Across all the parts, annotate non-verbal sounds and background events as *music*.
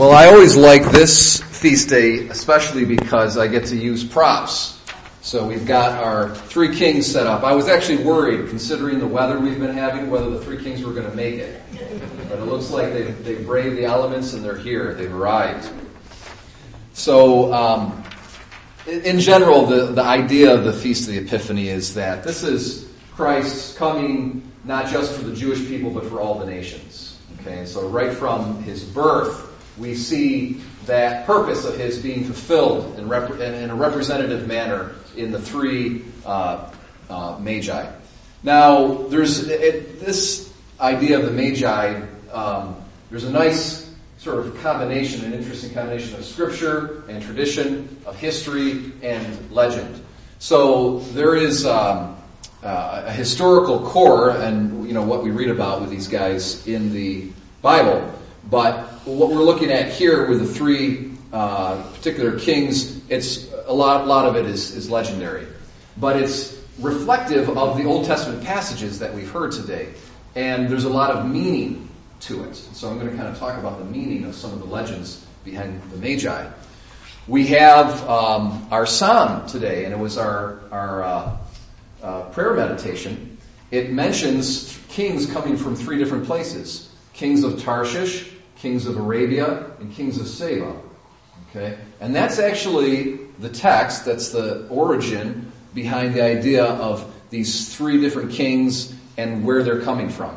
Well, I always like this feast day, especially because I get to use props. So we've got our three kings set up. I was actually worried, considering the weather we've been having, whether the three kings were going to make it. But it looks like they've, they've braved the elements and they're here. They've arrived. So, um, in general, the, the idea of the Feast of the Epiphany is that this is Christ coming not just for the Jewish people, but for all the nations. Okay, so right from his birth, we see that purpose of his being fulfilled in, rep- in a representative manner in the three uh, uh, magi. Now, there's it, this idea of the magi. Um, there's a nice sort of combination, an interesting combination of scripture and tradition, of history and legend. So there is um, uh, a historical core, and you know what we read about with these guys in the Bible. But what we're looking at here with the three uh, particular kings, it's a lot. A lot of it is, is legendary, but it's reflective of the Old Testament passages that we've heard today, and there's a lot of meaning to it. So I'm going to kind of talk about the meaning of some of the legends behind the Magi. We have um, our psalm today, and it was our our uh, uh, prayer meditation. It mentions kings coming from three different places: kings of Tarshish, kings of Arabia, and kings of Saba. Okay, and that's actually the text. That's the origin behind the idea of these three different kings and where they're coming from.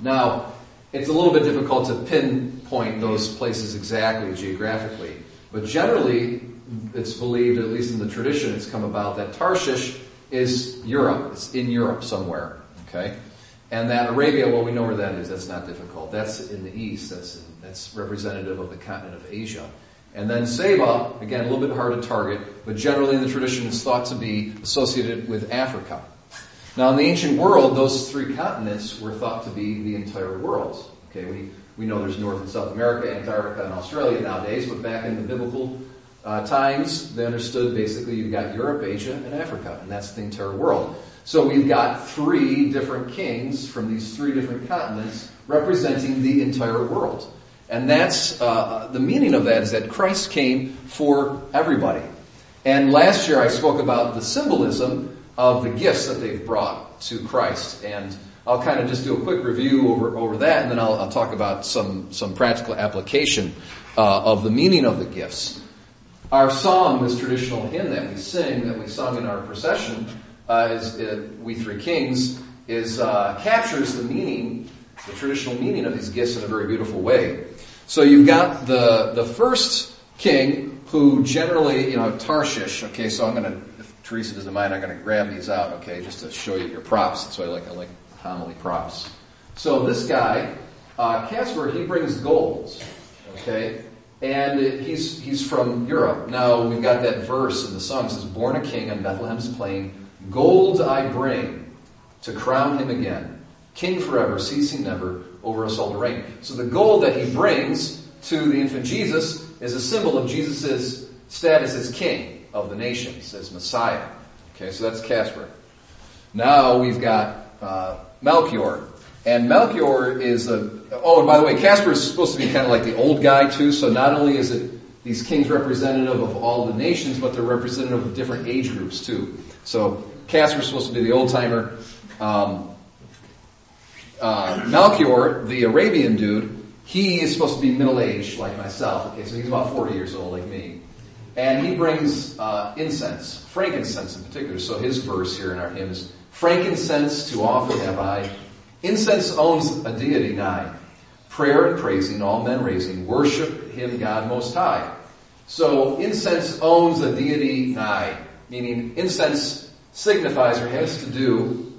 Now, it's a little bit difficult to pinpoint those places exactly geographically, but generally, it's believed, at least in the tradition, it's come about that Tarshish is Europe. It's in Europe somewhere. Okay, and that Arabia, well, we know where that is. That's not difficult. That's in the east. That's in, that's representative of the continent of Asia. And then Saba, again, a little bit hard to target, but generally in the tradition is thought to be associated with Africa. Now, in the ancient world, those three continents were thought to be the entire world. Okay, we, we know there's North and South America, Antarctica, and Australia nowadays, but back in the biblical uh, times, they understood basically you've got Europe, Asia, and Africa, and that's the entire world. So we've got three different kings from these three different continents representing the entire world. And that's uh, the meaning of that is that Christ came for everybody. And last year I spoke about the symbolism of the gifts that they've brought to Christ. And I'll kind of just do a quick review over, over that, and then I'll, I'll talk about some, some practical application uh, of the meaning of the gifts. Our song, this traditional hymn that we sing, that we sung in our procession, uh, is uh, "We Three Kings," is uh, captures the meaning, the traditional meaning of these gifts in a very beautiful way. So you've got the the first king who generally, you know, Tarshish. Okay, so I'm going to, if Teresa doesn't mind, I'm going to grab these out. Okay, just to show you your props. That's why I like I like homily props. So this guy, uh, Casper, he brings gold. Okay, and he's he's from Europe. Now we've got that verse in the song. It says, "Born a king on Bethlehem's plain, gold I bring to crown him again, king forever, ceasing never, over us all to reign." So the gold that he brings to the infant Jesus is a symbol of Jesus' status as king of the nations, as Messiah. Okay, so that's Casper. Now we've got uh, Melchior. And Melchior is a, oh, and by the way, Casper is supposed to be kind of like the old guy too, so not only is it these kings representative of all the nations, but they're representative of different age groups too. So Casper is supposed to be the old timer. Um, uh, Melchior, the Arabian dude, he is supposed to be middle aged like myself. Okay, so he's about 40 years old like me. And he brings uh, incense, frankincense in particular. So his verse here in our hymn is, Frankincense to offer have I, Incense owns a deity nigh. Prayer and praising, all men raising, worship him God most high. So incense owns a deity nigh, meaning incense signifies or has to do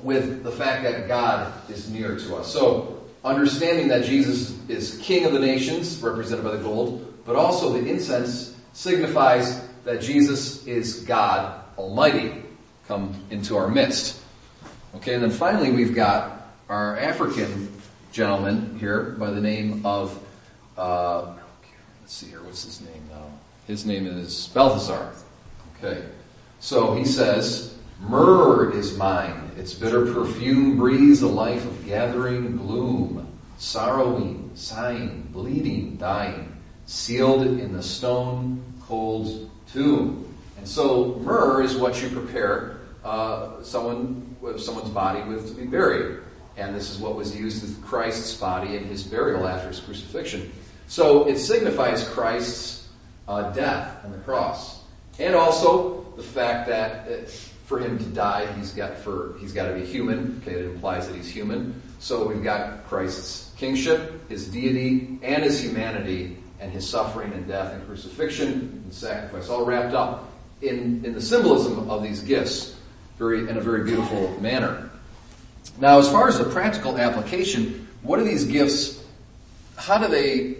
with the fact that God is near to us. So understanding that Jesus is King of the nations, represented by the gold, but also the incense signifies that Jesus is God Almighty come into our midst. Okay, and then finally we've got our African gentleman here by the name of, uh, let's see here, what's his name now? His name is Balthazar. Okay. So he says, Myrrh is mine, its bitter perfume breathes a life of gathering gloom. sorrowing, sighing, bleeding, dying, sealed in the stone cold tomb. And so myrrh is what you prepare uh, someone someone's body with to be buried. And this is what was used with Christ's body in his burial after his crucifixion. So it signifies Christ's uh, death on the cross, and also the fact that uh, for him to die, he's got for he's got to be human. Okay, it implies that he's human. So we've got Christ's kingship, his deity, and his humanity, and his suffering and death and crucifixion and sacrifice, all wrapped up in, in the symbolism of these gifts, very in a very beautiful manner. Now, as far as the practical application, what are these gifts? How do they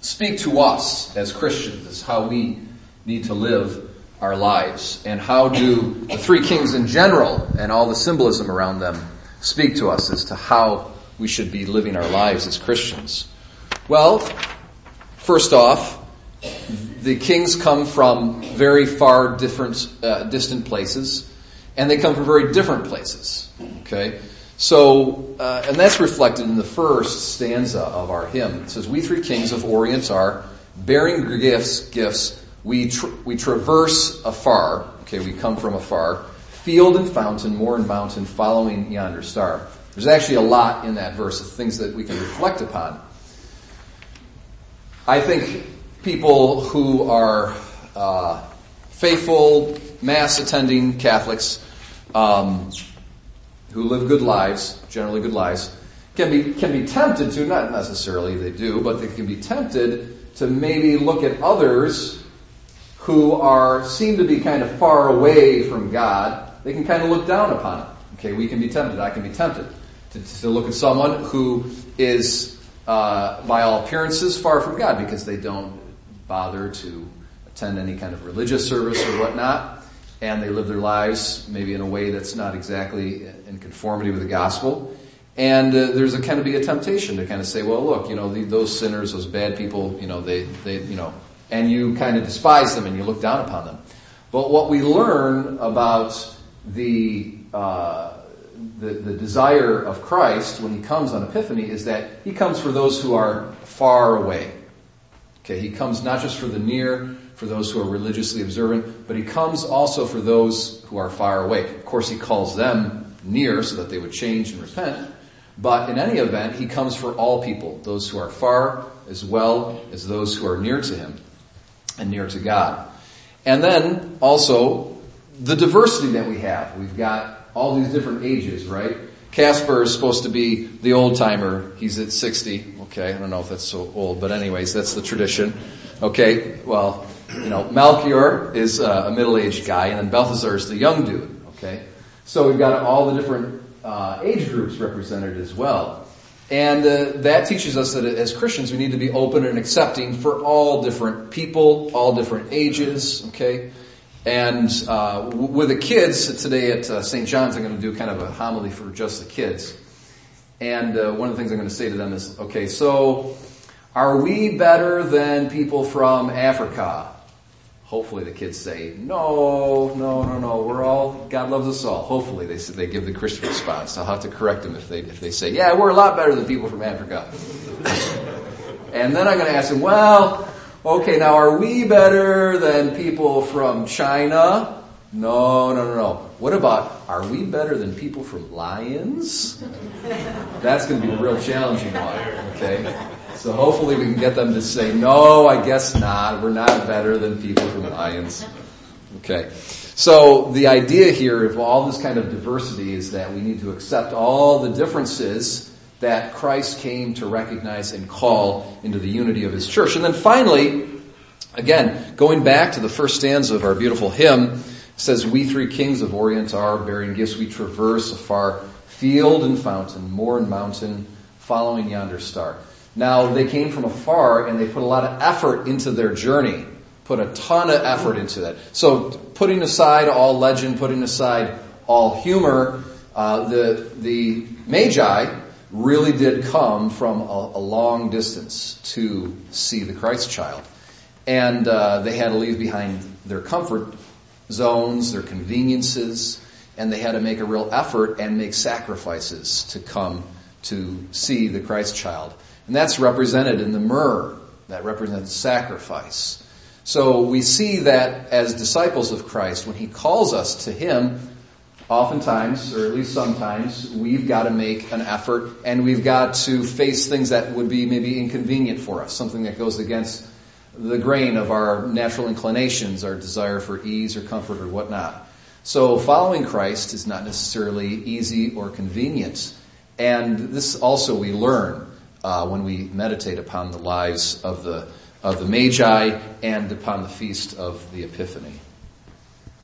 speak to us as Christians? As how we need to live our lives, and how do the three kings in general and all the symbolism around them speak to us as to how we should be living our lives as Christians? Well, first off, the kings come from very far different, uh, distant places, and they come from very different places. Okay, so uh, and that's reflected in the first stanza of our hymn. It says, "We three kings of Orient are bearing gifts, gifts we, tra- we traverse afar, okay, we come from afar, field and fountain, moor and mountain, following yonder star. There's actually a lot in that verse of things that we can reflect upon. I think people who are uh, faithful, mass attending Catholics, um, who live good lives, generally good lives, can be can be tempted to, not necessarily they do, but they can be tempted to maybe look at others who are seem to be kind of far away from God, they can kind of look down upon it. Okay, we can be tempted. I can be tempted to, to look at someone who is, uh, by all appearances, far from God because they don't bother to attend any kind of religious service or whatnot, and they live their lives maybe in a way that's not exactly in conformity with the gospel. And uh, there's a kind of be a temptation to kind of say, well, look, you know, the, those sinners, those bad people, you know, they, they, you know, and you kind of despise them and you look down upon them. But what we learn about the, uh, the, the desire of Christ when he comes on Epiphany is that he comes for those who are far away. Okay, he comes not just for the near, for those who are religiously observant, but he comes also for those who are far away. Of course, he calls them near so that they would change and repent. But in any event, he comes for all people, those who are far as well as those who are near to him and near to God. And then also the diversity that we have. We've got all these different ages, right? Casper is supposed to be the old timer. He's at 60. Okay, I don't know if that's so old, but anyways, that's the tradition. Okay, well, you know, Melchior is uh, a middle-aged guy, and then Balthazar is the young dude. Okay, so we've got all the different uh, age groups represented as well. And uh, that teaches us that as Christians, we need to be open and accepting for all different people, all different ages, okay? And uh, with the kids today at uh, St. John's, I'm going to do kind of a homily for just the kids. And uh, one of the things I'm going to say to them is, okay, so are we better than people from Africa? Hopefully the kids say, no, no, no, no, we're all, God loves us all. Hopefully they they give the Christian response. I'll have to correct them if they, if they say, yeah, we're a lot better than people from Africa. *laughs* and then I'm going to ask them, well, okay, now are we better than people from China? No, no, no, no. What about, are we better than people from lions? That's going to be a real challenging one, okay? So hopefully we can get them to say, no, I guess not. We're not better than people from Lions. Okay. So the idea here of all this kind of diversity is that we need to accept all the differences that Christ came to recognize and call into the unity of his church. And then finally, again, going back to the first stanza of our beautiful hymn, says, We three kings of Orient are, bearing gifts we traverse afar, field and fountain, moor and mountain, following yonder star. Now, they came from afar and they put a lot of effort into their journey, put a ton of effort into that. So, putting aside all legend, putting aside all humor, uh, the, the Magi really did come from a, a, long distance to see the Christ child. And uh, they had to leave behind their comfort zones, their conveniences, and they had to make a real effort and make sacrifices to come to see the Christ child. And that's represented in the myrrh. That represents sacrifice. So we see that as disciples of Christ, when He calls us to Him, oftentimes, or at least sometimes, we've got to make an effort and we've got to face things that would be maybe inconvenient for us, something that goes against the grain of our natural inclinations, our desire for ease or comfort or whatnot. So following Christ is not necessarily easy or convenient. And this also we learn uh, when we meditate upon the lives of the of the Magi and upon the feast of the Epiphany.